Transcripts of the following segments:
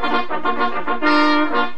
Thank you.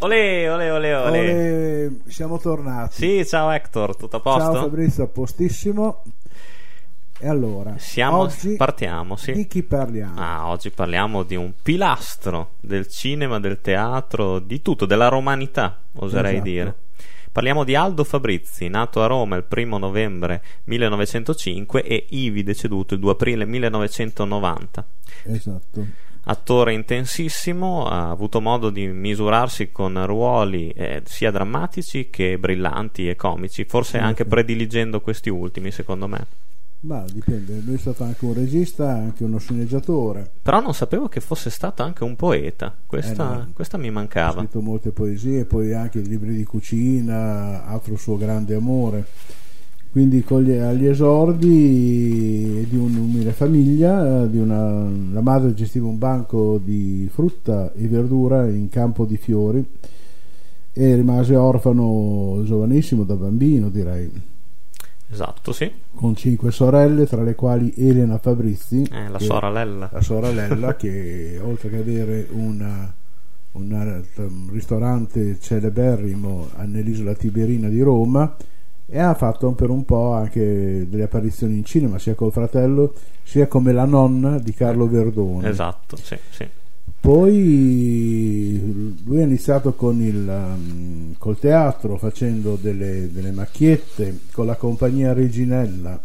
Olè, olè, olè. Ole, siamo tornati. Sì, ciao Hector, tutto a posto? Ciao Fabrizio, a postissimo. E allora, Siamo, oggi partiamo, sì. di chi parliamo? Ah, oggi parliamo di un pilastro del cinema, del teatro, di tutto, della romanità, oserei Esatto. dire. Parliamo di Aldo Fabrizi, nato a Roma il primo novembre 1905 e ivi deceduto il 2 aprile 1990. Esatto. Attore intensissimo, ha avuto modo di misurarsi con ruoli eh, sia drammatici che brillanti e comici, forse anche prediligendo questi ultimi, secondo me. Ma dipende, lui è stato anche un regista, anche uno sceneggiatore. Però non sapevo che fosse stato anche un poeta, questa, Eh no. questa mi Ha mancava. scritto molte poesie, poi anche libri di cucina, altro suo grande amore. Quindi con gli- agli esordi di un'umile famiglia, di una- la madre gestiva un banco di frutta e verdura in campo di fiori e rimase orfano giovanissimo da bambino direi, Esatto, sì, con cinque sorelle tra le quali Elena Fabrizi, Eh, la sorella. la sorella che oltre che avere una- una- un ristorante celeberrimo nell'isola Tiberina di Roma e ha fatto per un po' anche delle apparizioni in cinema sia col fratello sia come la nonna di Carlo Verdone Esatto, sì, sì. poi lui ha iniziato con il, um, col teatro facendo delle, delle macchiette con la compagnia Reginella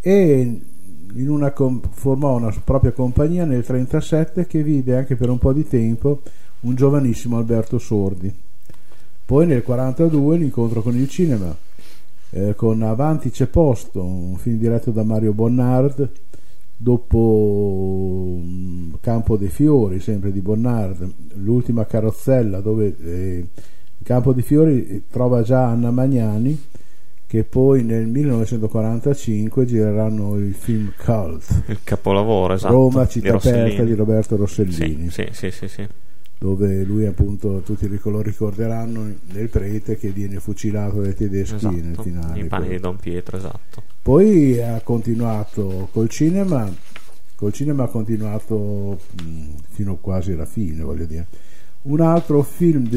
e in una formò una propria compagnia nel 1937 che vide anche per un po' di tempo un giovanissimo Alberto Sordi. Poi nel 1942 l'incontro con il cinema eh, con Avanti c'è posto, un film diretto da Mario Bonnard, dopo mm, Campo dei Fiori, sempre di Bonnard, l'ultima carrozzella dove eh, Campo dei Fiori eh, trova già Anna Magnani che poi nel 1945 gireranno il film Cult Il capolavoro, esatto. Roma, di città Rossellini. aperta di Roberto Rossellini Sì, sì, sì, sì, sì. Dove lui appunto tutti lo ricorderanno nel prete che viene fucilato dai tedeschi nel Esatto. finale I panni di Don Pietro, esatto. poi ha continuato col cinema col cinema ha continuato fino quasi alla fine voglio dire un altro film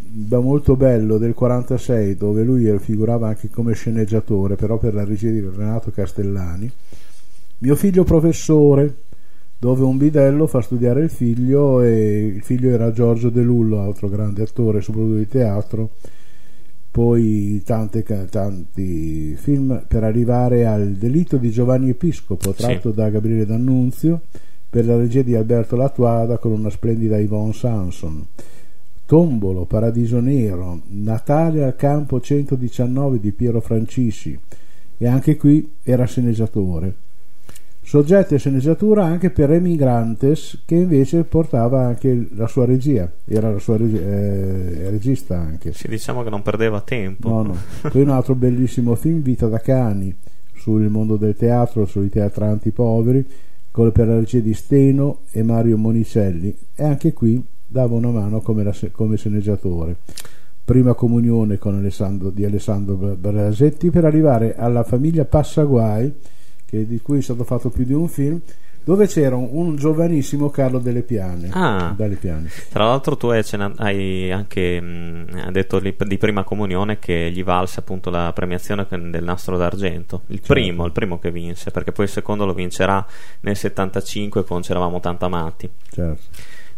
da molto bello del 46 dove lui figurava anche come sceneggiatore però per la regia di Renato Castellani mio figlio professore dove un bidello fa studiare il figlio e il figlio era Giorgio De Lullo altro grande attore soprattutto di teatro. Poi tante tanti film per arrivare al delitto di Giovanni Episcopo tratto da Gabriele D'Annunzio per la regia di Alberto Latuada con una splendida Yvonne Sanson. Tombolo, Paradiso Nero Natale al campo 119 di Piero Francisci. E anche qui era sceneggiatore soggetto e sceneggiatura anche per Emigrantes che invece portava anche la sua regia era la sua regi- eh, regista anche Sì, diciamo che non perdeva tempo. No, no. Poi un altro bellissimo film, Vita da cani, sul mondo del teatro, sui teatranti poveri, con per la regia di Steno e Mario Monicelli. E anche qui dava una mano come, la- come sceneggiatore. Prima comunione con Alessandro, di Alessandro Brasetti per arrivare alla famiglia Passaguai, che- di cui è stato fatto più di un film, dove c'era un, un giovanissimo Carlo Delle Piane. Ah. Tra l'altro tu hai, hai anche mh, detto li- di prima comunione che gli valse appunto la premiazione del nastro d'argento, il Certo. primo, il primo che vinse, perché poi il secondo lo vincerà nel 75 con C'eravamo tanto amati. Certo.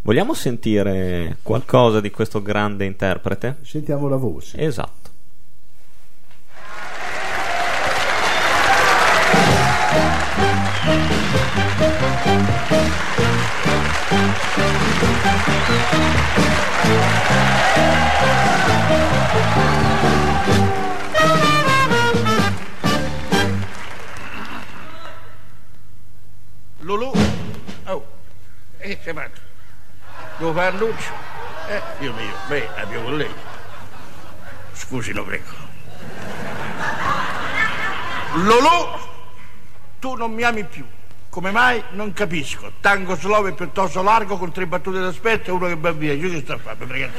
Vogliamo sentire qualcosa di questo grande interprete? Sentiamo la voce. Esatto. Annuncio. Eh, Dio mio, beh, la mio collega. Scusi, lo prego. Lolò, tu non mi ami più. Come mai? Non capisco. Tango slow è piuttosto largo con tre battute d'aspetto e uno che va via. Io che sto a fare? Mi frega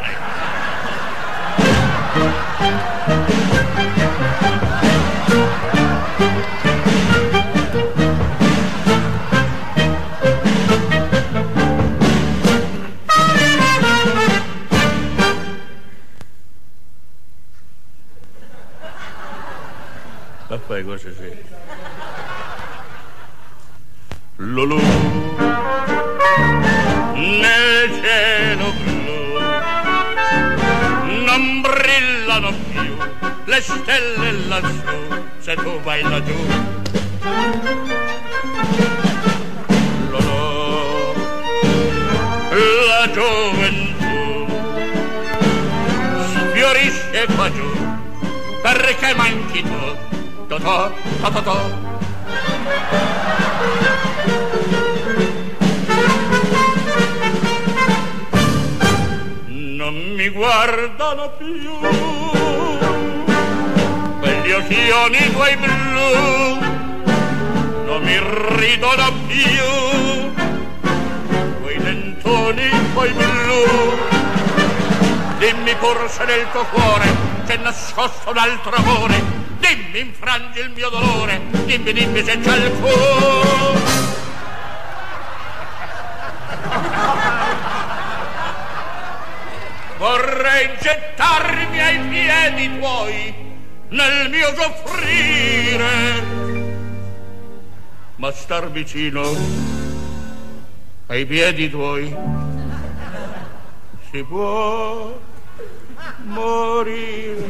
Fai cose serie. Lulu nel cielo blu non brillano più le stelle lassù se tu vai laggiù. Lulu, la gioventù sfiorisce qua giù perché manchi tu. To-to, to-to-to. Non mi guardano più quegli occhioni tuoi blu, non mi ridono più quei dentoni tuoi blu. Dimmi pur se nel tuo cuore c'è nascosto un altro amore dimmi infrangi il mio dolore, dimmi, dimmi se c'è il cuore. Vorrei gettarmi ai piedi tuoi nel mio soffrire, ma star vicino ai piedi tuoi si può morire.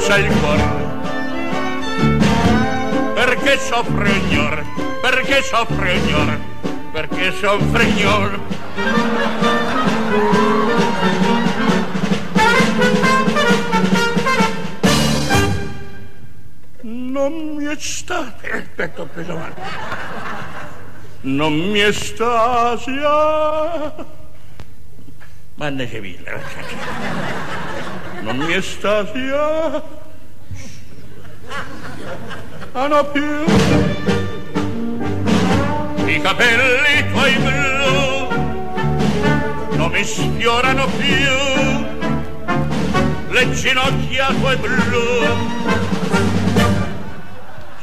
singhiozza il cuore, perché soffre ignor, perché soffre ignor, perché soffre ignor. Non mi è stato... Aspetta, ho preso male. Non mi estasia manne civile non mi estasia ah. No più. I capelli tuoi blu non mi sfiorano più. Le ginocchia tue blu.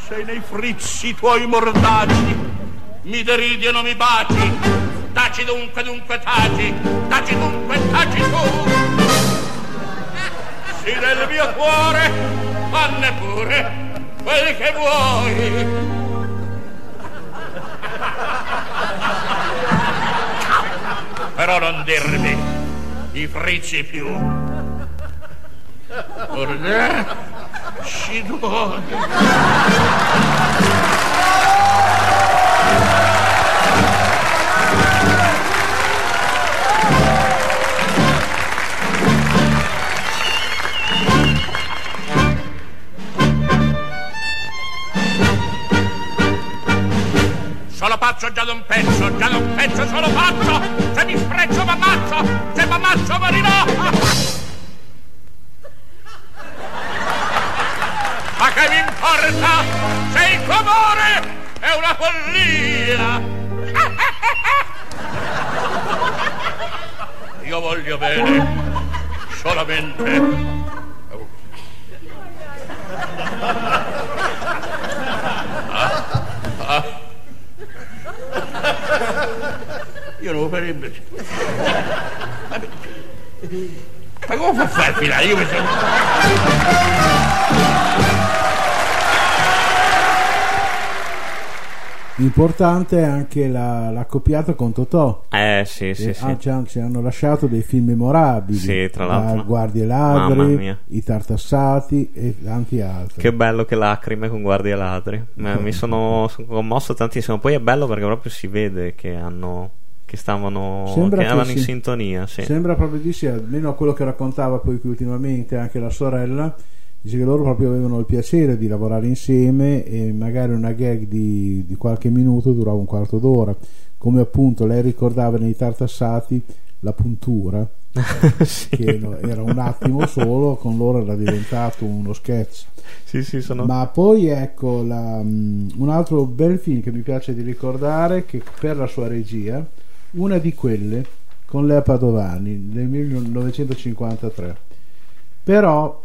Sei nei frizzi tuoi mordaci. Mi deridi e non mi baci, taci dunque, dunque taci, taci dunque, taci tu. Sì nel mio cuore, fanne pure quel che vuoi. Però non dirmi i frizzi più. Ornè, ci pazzo già d'un pezzo, già d'un pezzo solo pazzo! Se mi sprezzo m'ammazzo, se m'ammazzo morirò! Ma che mi importa se il tuo amore è una follia! Io voglio bene solamente ah, ah. Io non lo farebbe. Ma come fa a fare filare? Io mi sono... Importante è anche la, l'accoppiata con Totò. Eh sì, sì, E sì. ah, ci, han- ci hanno lasciato dei film memorabili. Sì, tra l'altro. La Guardie Ladri. I Tartassati e tanti altri. Che bello che lacrime con guardie ladri. Eh, Mi sono, sono commosso tantissimo. Poi è bello perché proprio si vede che hanno. che stavano. Sembra che che erano in sì. sintonia. Sì. Sembra proprio di sì, almeno quello che raccontava poi ultimamente anche la sorella, dice che loro proprio avevano il piacere di lavorare insieme e magari una gag di, di qualche minuto durava un quarto d'ora, come appunto lei ricordava nei tartassati la puntura, sì. che era un attimo solo, con loro era diventato uno sketch. sì, sì, sono. Ma poi ecco la, mm, un altro bel film che mi piace di ricordare, che per la sua regia, una di quelle con Lea Padovani nel 1953. Però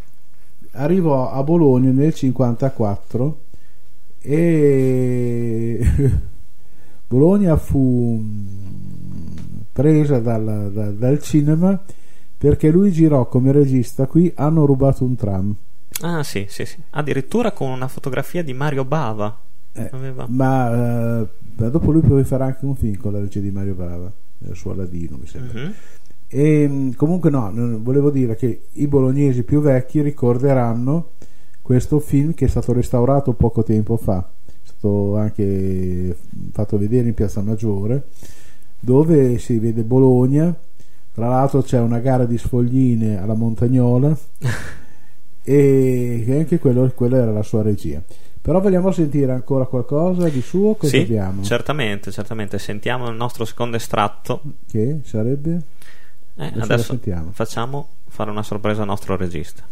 arrivò a Bologna nel 1954 e Bologna fu mm, presa dalla- da- dal cinema perché lui girò come regista qui Hanno rubato un tram. Ah, sì, sì, sì. Addirittura con una fotografia di Mario Bava. Eh, ma, eh, dopo lui poi farà anche un film con la regia di Mario Bava eh, su Aladino mi sembra Mhm. E mh, comunque no volevo dire che i bolognesi più vecchi ricorderanno questo film che è stato restaurato poco tempo fa è stato anche fatto vedere in Piazza Maggiore dove si vede Bologna tra l'altro c'è una gara di sfogline alla Montagnola e che anche quello, quella era la sua regia però vogliamo sentire ancora qualcosa di suo cosa Sì, abbiamo? certamente, certamente. Sentiamo il nostro secondo estratto. che sarebbe? Eh, Adesso facciamo fare una sorpresa al nostro regista.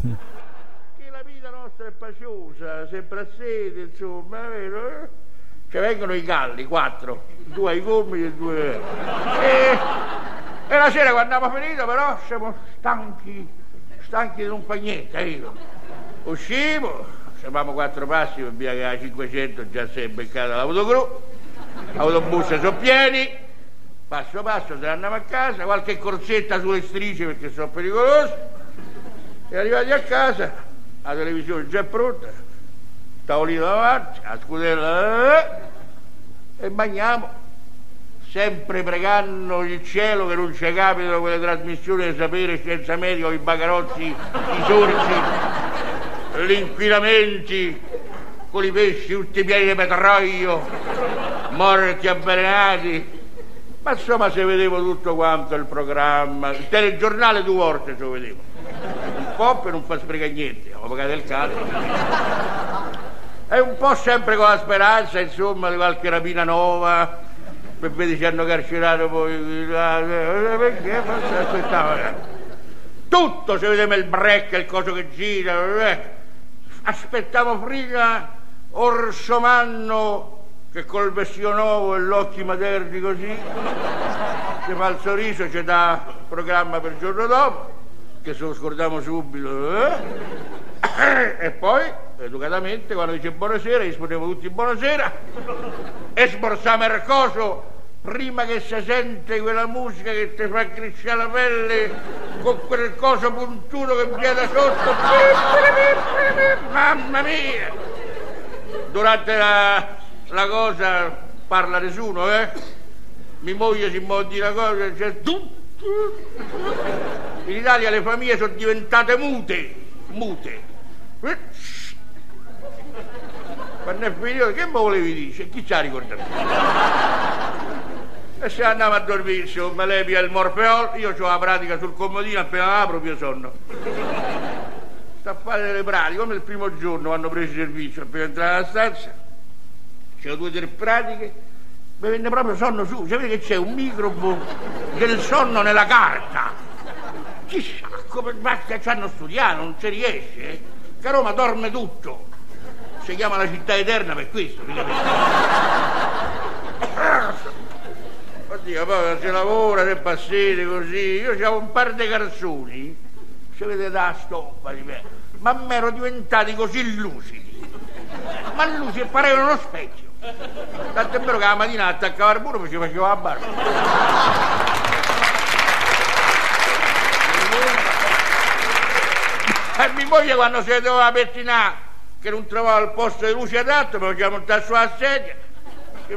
Che la vita nostra è paciosa, sempre a sede, insomma, è vero? eh? Ci vengono i galli, quattro, due ai gomiti e due... E, e la sera quando abbiamo finito però siamo stanchi, stanchi di non fa niente, capito? Usciamo, facevamo quattro passi per via che a 500 già si è beccata l'autogru, l'autobus sono pieni, passo passo se andiamo a casa, qualche corsetta sulle strisce perché sono pericolose. E arrivati a casa, la televisione già pronta, tavolino davanti, la scudella eh, e mangiamo, sempre pregando il cielo che non ci capitano quelle trasmissioni di sapere scienza medica, i bagarozzi, i sorsi, gli inquinamenti, con i pesci tutti pieni di petrolio, morti avvelenati. Ma insomma se vedevo tutto quanto il programma, il telegiornale due volte ce lo vedevo un po' per non far sprecare niente, ho pagato il cane. E un po' sempre con la speranza, insomma, di qualche rapina nuova, per vedere se hanno carcerato poi. eh, Perché aspettava. Tutto, se vediamo il break, il coso che gira. eh. Aspettavo prima Orsomanno che col vestito nuovo e gli occhi materni così, ci fa il sorriso, ci dà programma per il giorno dopo che se lo scordiamo subito. eh? E poi, educatamente, quando dice buonasera, rispondevo tutti buonasera. E sborsiamo il coso prima che si sente quella musica che ti fa crescere la pelle con quel coso puntuto che viene da sotto. Mamma mia! Durante la, la cosa parla nessuno, eh? Mi moglie si muove di una cosa, c'è in Italia le famiglie sono diventate mute, mute. Quando è finito, che mi volevi dire? Chi ci ha ricordato? E se andiamo a dormire, insomma, lei via il morfeol, io ho la pratica sul comodino, appena apro proprio sonno. Sta a fare delle pratiche, come il primo giorno quando ho preso servizio, appena entrato nella stanza, c'erano due o tre pratiche, mi venne proprio sonno su, sapete che c'è un microbo del sonno nella carta. Chissà come basta ci hanno studiato, non ci riesce. eh. Che Roma dorme tutto. Si chiama la città eterna per questo, mi capite? Oddio, poi si lavora, se passate così. Io c'avevo un par di calzoni, ci vedete da stoppa di me, ma mi ero diventati così lucidi. Ma lucidi parevano uno specchio. Tanto è vero che la mattina attaccava il muro e ci faceva la barba. E mia moglie quando si doveva pettinare, che non trovava il posto di luce adatto, mi faceva montare sulla sedia, Che?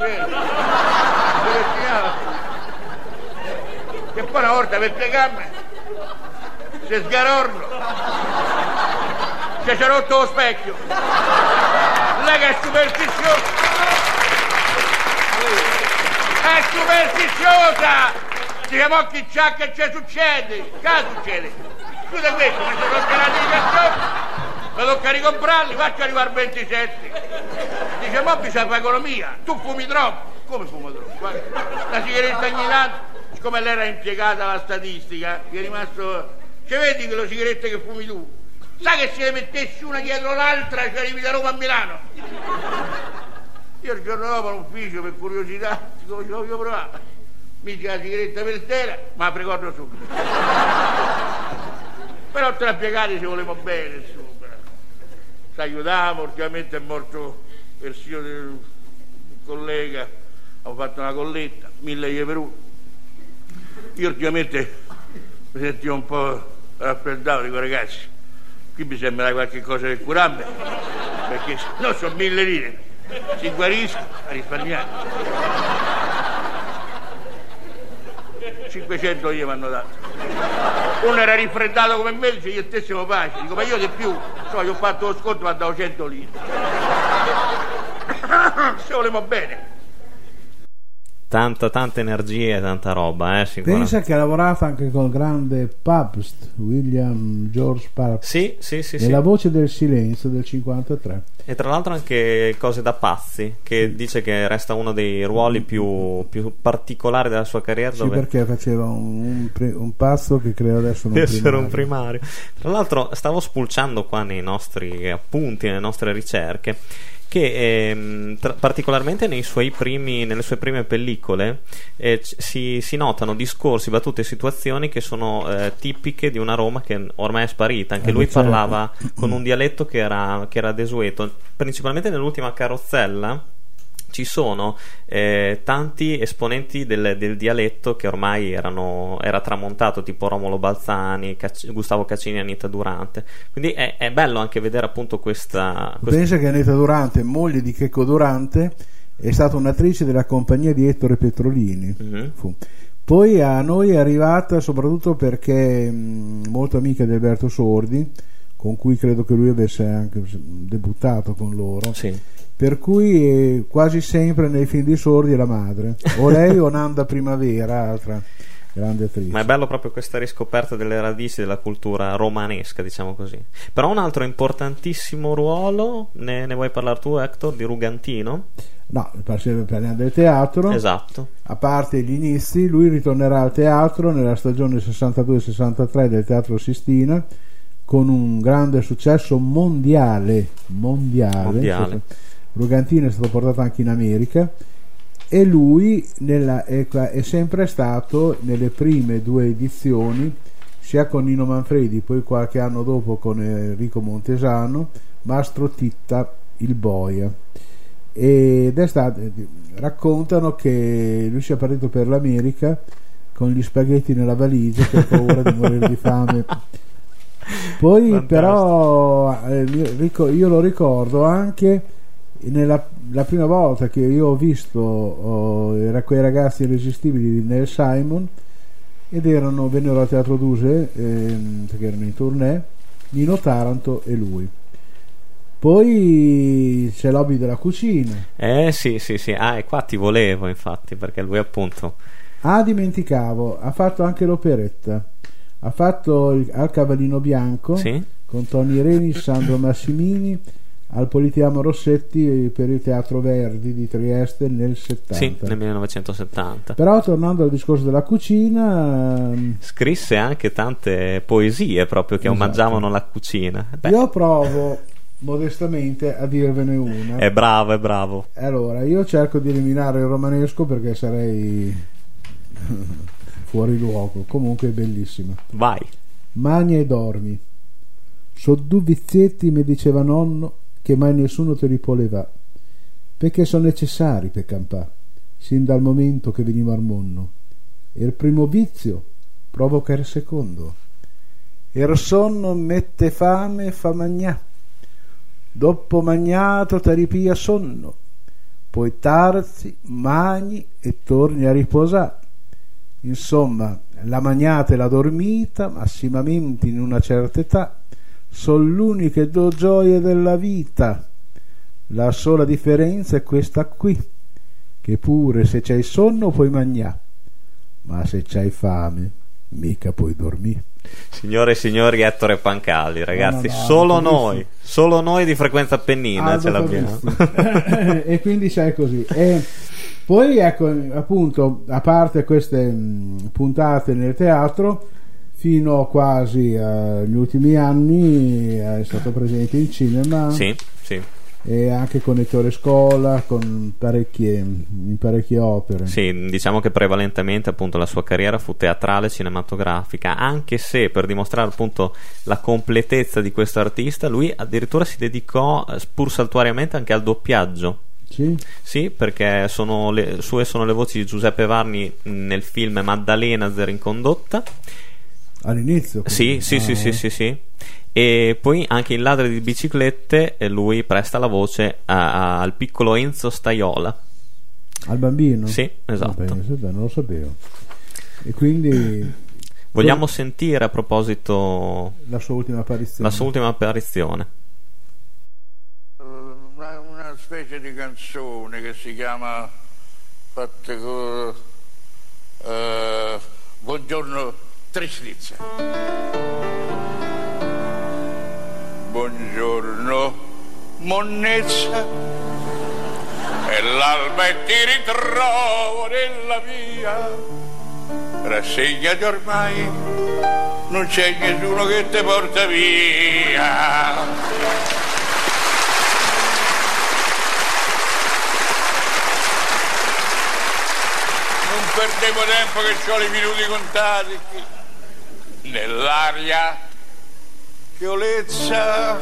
Che poi una volta per piegarmi si sgarorno. Si è rotto lo specchio. Lei che superstiziosa. È superstiziosa! Dice, mo chi c'ha che c'è succede? Che succede? Scusa questo, mi sono rotto i cartoni, mi tocca ricomprarli, faccio arrivare al 27. Dice, mo bisogna fare economia, tu fumi troppo. Come fumo troppo? Guarda, La sigaretta ogni tanto, siccome lei era impiegata alla statistica, gli è rimasto... Ci vedi che le sigarette che fumi tu? Sai che se ne mettessi una dietro l'altra ci arrivi da Roma a Milano? Io il giorno dopo all'ufficio per curiosità, dico, ci voglio provare. Mi dice la sigaretta per terra, ma la ricordo subito. Però tra piegati ci volevamo bene, insomma. Ci aiutavamo, ultimamente è morto persino del collega, abbiamo fatto una colletta, mille euro per uno. Io ultimamente mi sentivo un po' raffreddato, dico ragazzi, qui mi sembra qualche cosa per curarmi, perché se no sono mille lire, si guarisco a risparmiare. 500 io mi hanno dato. Uno era rifreddato come me, dice io te siamo pace. Dico, ma io di più, so, gli ho fatto lo sconto, mi ha dato 100 lire. Se volevamo bene. Tanta, tanta energia e tanta roba, eh. Pensa che ha lavorato anche col grande Pabst, William George Pabst. Sì, sì, sì. Nella sì. voce del silenzio del 53. E tra l'altro anche cose da pazzi, che dice che resta uno dei ruoli più, più particolari della sua carriera. Sì, dove perché faceva un, un, un pazzo che credo adesso non essere un primario. Tra l'altro stavo spulciando qua nei nostri appunti, nelle nostre ricerche, che ehm, tra- particolarmente nei suoi primi, nelle sue prime pellicole eh, c- si, si notano discorsi, battute e situazioni che sono eh, tipiche di una Roma che ormai è sparita. Anche Eh, lui certo. parlava con un dialetto che era, che era desueto, principalmente nell'ultima carrozzella ci sono eh, tanti esponenti del, del dialetto che ormai erano, era tramontato, tipo Romolo Balzani, Cac- Gustavo Caccini e Anita Durante. Quindi è, è bello anche vedere appunto questa. questa- Pensa che Aneta Durante, moglie di Checco Durante, è stata un'attrice della compagnia di Ettore Petrolini. Mhm. Fu. Poi a noi è arrivata soprattutto perché mh, molto amica di Alberto Sordi, con cui credo che lui avesse anche debuttato con loro. Sì. Per cui eh, quasi sempre nei film di Sordi è la madre, o lei o Nanda Primavera, altra grande attrice. Ma è bello proprio questa riscoperta delle radici della cultura romanesca, diciamo così. Però un altro importantissimo ruolo, ne, ne vuoi parlare tu, Hector, di Rugantino? No, parliamo del teatro. Esatto. A parte gli inizi, lui ritornerà al teatro nella stagione 62-63 del Teatro Sistina con un grande successo mondiale. Mondiale. Mondiale. Rugantino è stato portato anche in America e lui nella- è, è sempre stato nelle prime due edizioni sia con Nino Manfredi poi qualche anno dopo con Enrico Montesano Mastro Titta il Boia ed è stato, raccontano che lui sia partito per l'America con gli spaghetti nella valigia per paura di morire di fame poi Fantastico. però eh, io lo ricordo anche nella la prima volta che io ho visto oh, era quei ragazzi irresistibili di Neil Simon ed erano vennero al Teatro Duse ehm, perché erano in tournée Nino Taranto e lui poi c'è l'hobby della cucina Eh sì, sì, sì. Ah, e qua ti volevo, infatti, perché lui appunto. ah dimenticavo ha fatto anche l'operetta ha fatto il, al Cavallino Bianco Sì? con Tony Reni, Sandro Massimini al Politeamo Rossetti per il Teatro Verdi di Trieste nel 70 Sì, nel 1970. però tornando al discorso della cucina ehm, Scrisse anche tante poesie proprio che Esatto. omaggiavano la cucina. Beh, io provo modestamente a dirvene una è bravo, è bravo. allora io cerco di eliminare il romanesco perché sarei fuori luogo comunque è bellissima Vai. Magna e dormi. So due vizietti, mi diceva nonno, che mai nessuno te li può levare, perché sono necessari per campare, sin dal momento che venivo al mondo. E il primo vizio provoca il secondo. Il sonno mette fame e fa magnà. Dopo magnato ti ripia sonno. poi tarzi, magni e torni a riposare. Insomma, la magnata e la dormita, massimamente in una certa età, sono l'uniche due gioie della vita. La sola differenza è questa qui, che pure se c'hai sonno puoi mangiare, ma se c'hai fame mica puoi dormire. Signore e signori, Ettore Pancalli, ragazzi, No, no, no, solo noi, solo noi di frequenza appennina Aldo ce l'abbiamo. E quindi sai così. E poi ecco, appunto, a parte queste mh, puntate nel teatro, fino quasi agli ultimi anni è stato presente in cinema Sì, sì, e anche con Ettore Scola, con parecchie, in parecchie opere. sì, diciamo che prevalentemente appunto la sua carriera fu teatrale cinematografica, anche se per dimostrare appunto la completezza di questo artista, lui addirittura si dedicò eh, pur saltuariamente anche al doppiaggio. Sì? Sì, perché sono le, sue sono le voci di Giuseppe Varni nel film Maddalena Zer in condotta. All'inizio? Sì, sì, Ah, sì, sì, sì, sì. E poi anche in Ladri di biciclette eh, lui presta la voce a- a- al piccolo Enzo Staiola. Al bambino? Sì, esatto. Bene, sì, non lo sapevo. E quindi Vogliamo sentire a proposito la sua ultima apparizione. la sua ultima apparizione. Specie di canzone che si chiama fatte co- eh, Buongiorno Tristizia. Buongiorno monnezza e l'alba e ti ritrovo nella via rassegnati ormai non c'è nessuno che ti porta via perdevo tempo che ho i minuti contati. Nell'aria violezza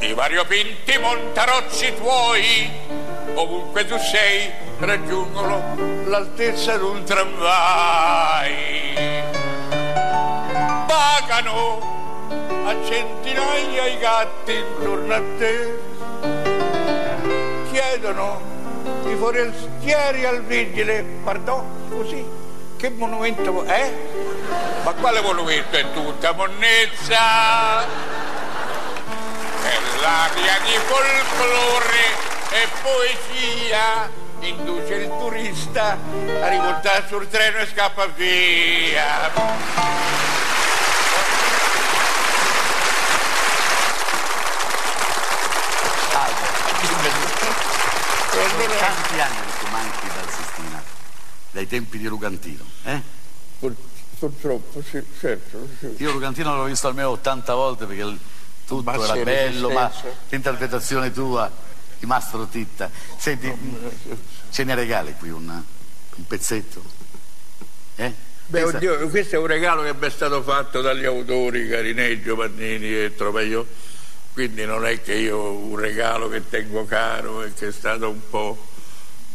i variopinti montarocci tuoi, ovunque tu sei, raggiungono l'altezza di un tramvai. Vagano a centinaia i gatti intorno a te, chiedono i forestieri al vigile, pardon, scusi, che monumento è? Ma quale monumento è tutta monnezza? È l'aria di folklore e poesia induce il turista a rivoltare sul treno e scappa via. Tanti anni che tu manchi dal Sistina, dai tempi di Rugantino. Eh? Pur- purtroppo, sì, certo. sì. Io Rugantino l'ho visto almeno 80 volte perché tutto Ma era bello, ma l'interpretazione tua di Mastro Titta. Senti, ce ne regali qui un, un pezzetto? Eh? Beh, oddio, questo è un regalo che mi è stato fatto dagli autori Carineggio, Pannini e Trovaio, quindi non è che io un regalo che tengo caro e che è stato un po'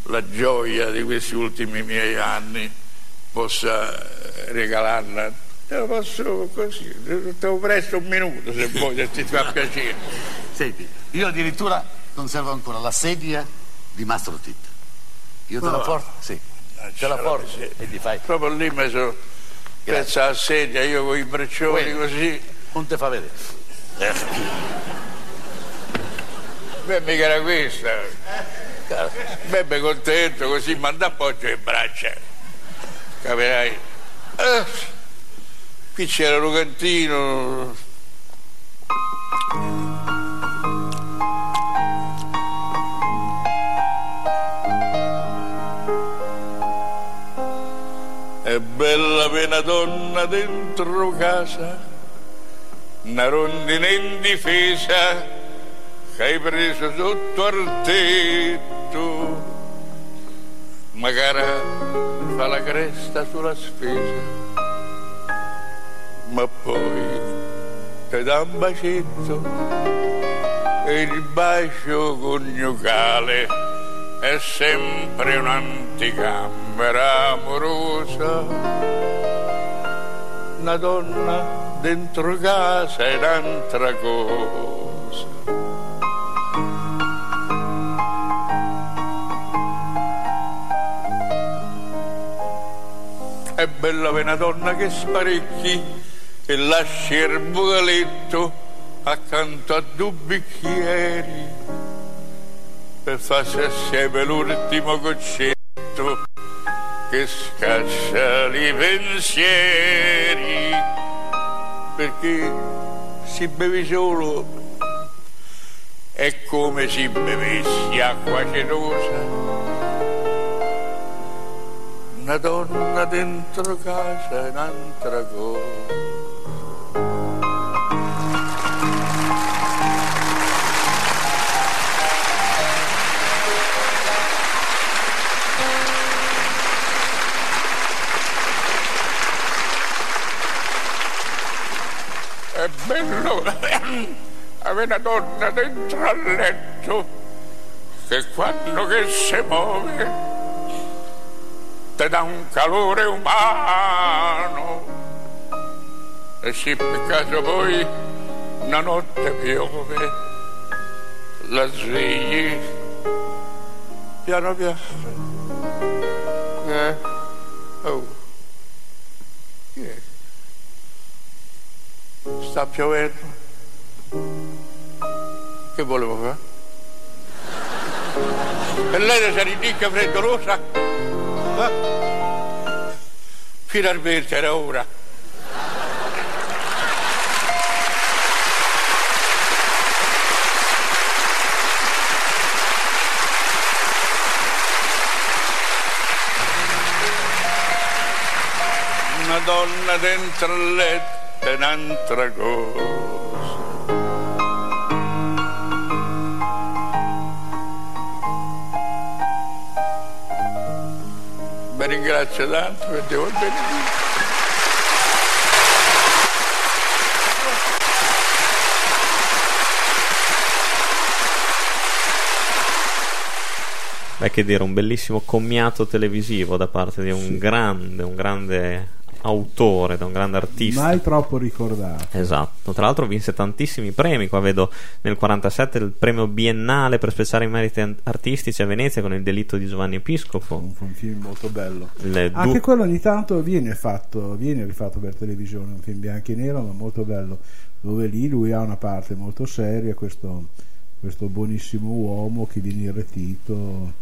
la gioia di questi ultimi miei anni possa regalarla. Te lo posso così, te lo presto un minuto se vuoi, se ti fa piacere. Senti, io addirittura conservo ancora la sedia di Mastro Titta. Io te la No. porto? Sì. Te la porto Sì. e ti fai. Proprio lì mi sono pensa a sedia, io con i braccioli Quello. così. Non te fa vedere. Beh, mica era questa. Bebe contento così, manda appoggio le braccia. Capirai? Eh, qui c'era Lucantino. È bella pena donna dentro casa, una rondine indifesa che hai preso sotto al tetto. Magari fa la cresta sulla spesa, ma poi ti dà un bacetto e il bacio coniugale è sempre un'anticamera amorosa. Una donna dentro casa è un'altra cosa. È bella per una donna che sparecchi e lasci il bucaletto accanto a due bicchieri per farsi assieme l'ultimo goccetto che scaccia i pensieri perché si beve solo è come se bevessi acqua cerosa una donna dentro casa è un'altra cosa Avere una donna dentro al letto che quando che si muove ti dà un calore umano e se per caso poi una notte piove la svegli piano piano eh? oh. Chi è? Sta piovendo che volevo fare? e lei si ridicca freddolosa eh? finalmente era ora una donna dentro il letto è un'altra cosa. Vi ringrazio tanto per il benedetto Beh, che dire, un bellissimo commiato televisivo da parte di un grande, un grande autore, da un grande artista. Mai troppo ricordato. Esatto, tra l'altro vinse tantissimi premi, qua vedo nel 47 il premio biennale per speciali meriti artistici a Venezia con il delitto di Giovanni Episcopo. Un, un film molto bello. Le Anche du- quello ogni tanto viene fatto, viene rifatto per televisione, un film bianco e nero, ma molto bello, dove lì lui ha una parte molto seria, questo, questo buonissimo uomo che viene irretito.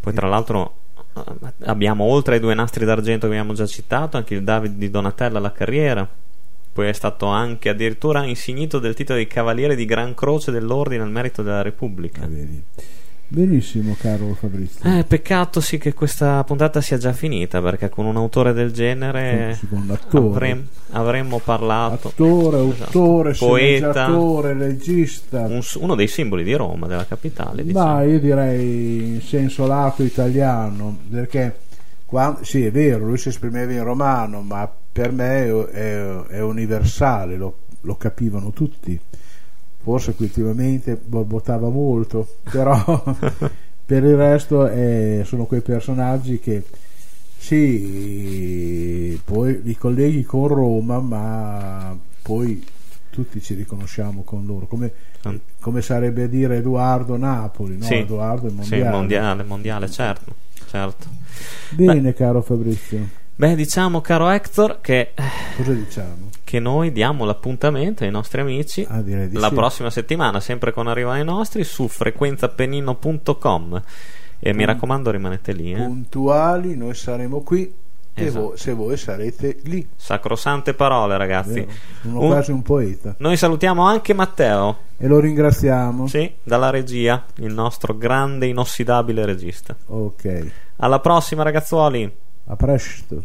Poi tra l'altro abbiamo oltre ai due nastri d'argento che abbiamo già citato, anche il David di Donatella alla carriera. Poi è stato anche addirittura insignito del titolo di Cavaliere di Gran Croce dell'Ordine al merito della Repubblica. Ah. Benissimo, caro Fabrizio. Eh, peccato sì che questa puntata sia già finita perché con un autore del genere avrem- avremmo parlato. Attore, Esatto. autore, Poeta. sceneggiatore, regista. Un- uno dei simboli di Roma, della capitale. Ma Diciamo. io direi in senso lato italiano, perché qua- sì è vero, lui si esprimeva in romano, ma per me è, è- è universale, lo, lo capivano tutti. Forse ultimamente borbottava molto, però per il resto eh, sono quei personaggi che sì, poi li colleghi con Roma, ma poi tutti ci riconosciamo con loro, come, come sarebbe a dire Edoardo Napoli, no? Sì. Edoardo è Sì, mondiale. mondiale, mondiale, certo. certo. Bene, caro Fabrizio, Beh, diciamo, caro Hector, che, cosa diciamo? che noi diamo l'appuntamento ai nostri amici Ah, la sì. prossima settimana, sempre con Arriva ai nostri, su frequenzapenino.com. E mi raccomando, rimanete lì. Eh. Puntuali, noi saremo qui e Esatto. voi- se voi sarete lì. Sacrosante parole, ragazzi. Vero? Sono Un- quasi un poeta. Noi salutiamo anche Matteo, E lo ringraziamo. sì, dalla regia, il nostro grande inossidabile regista. Ok, Alla prossima, ragazzuoli. A presto!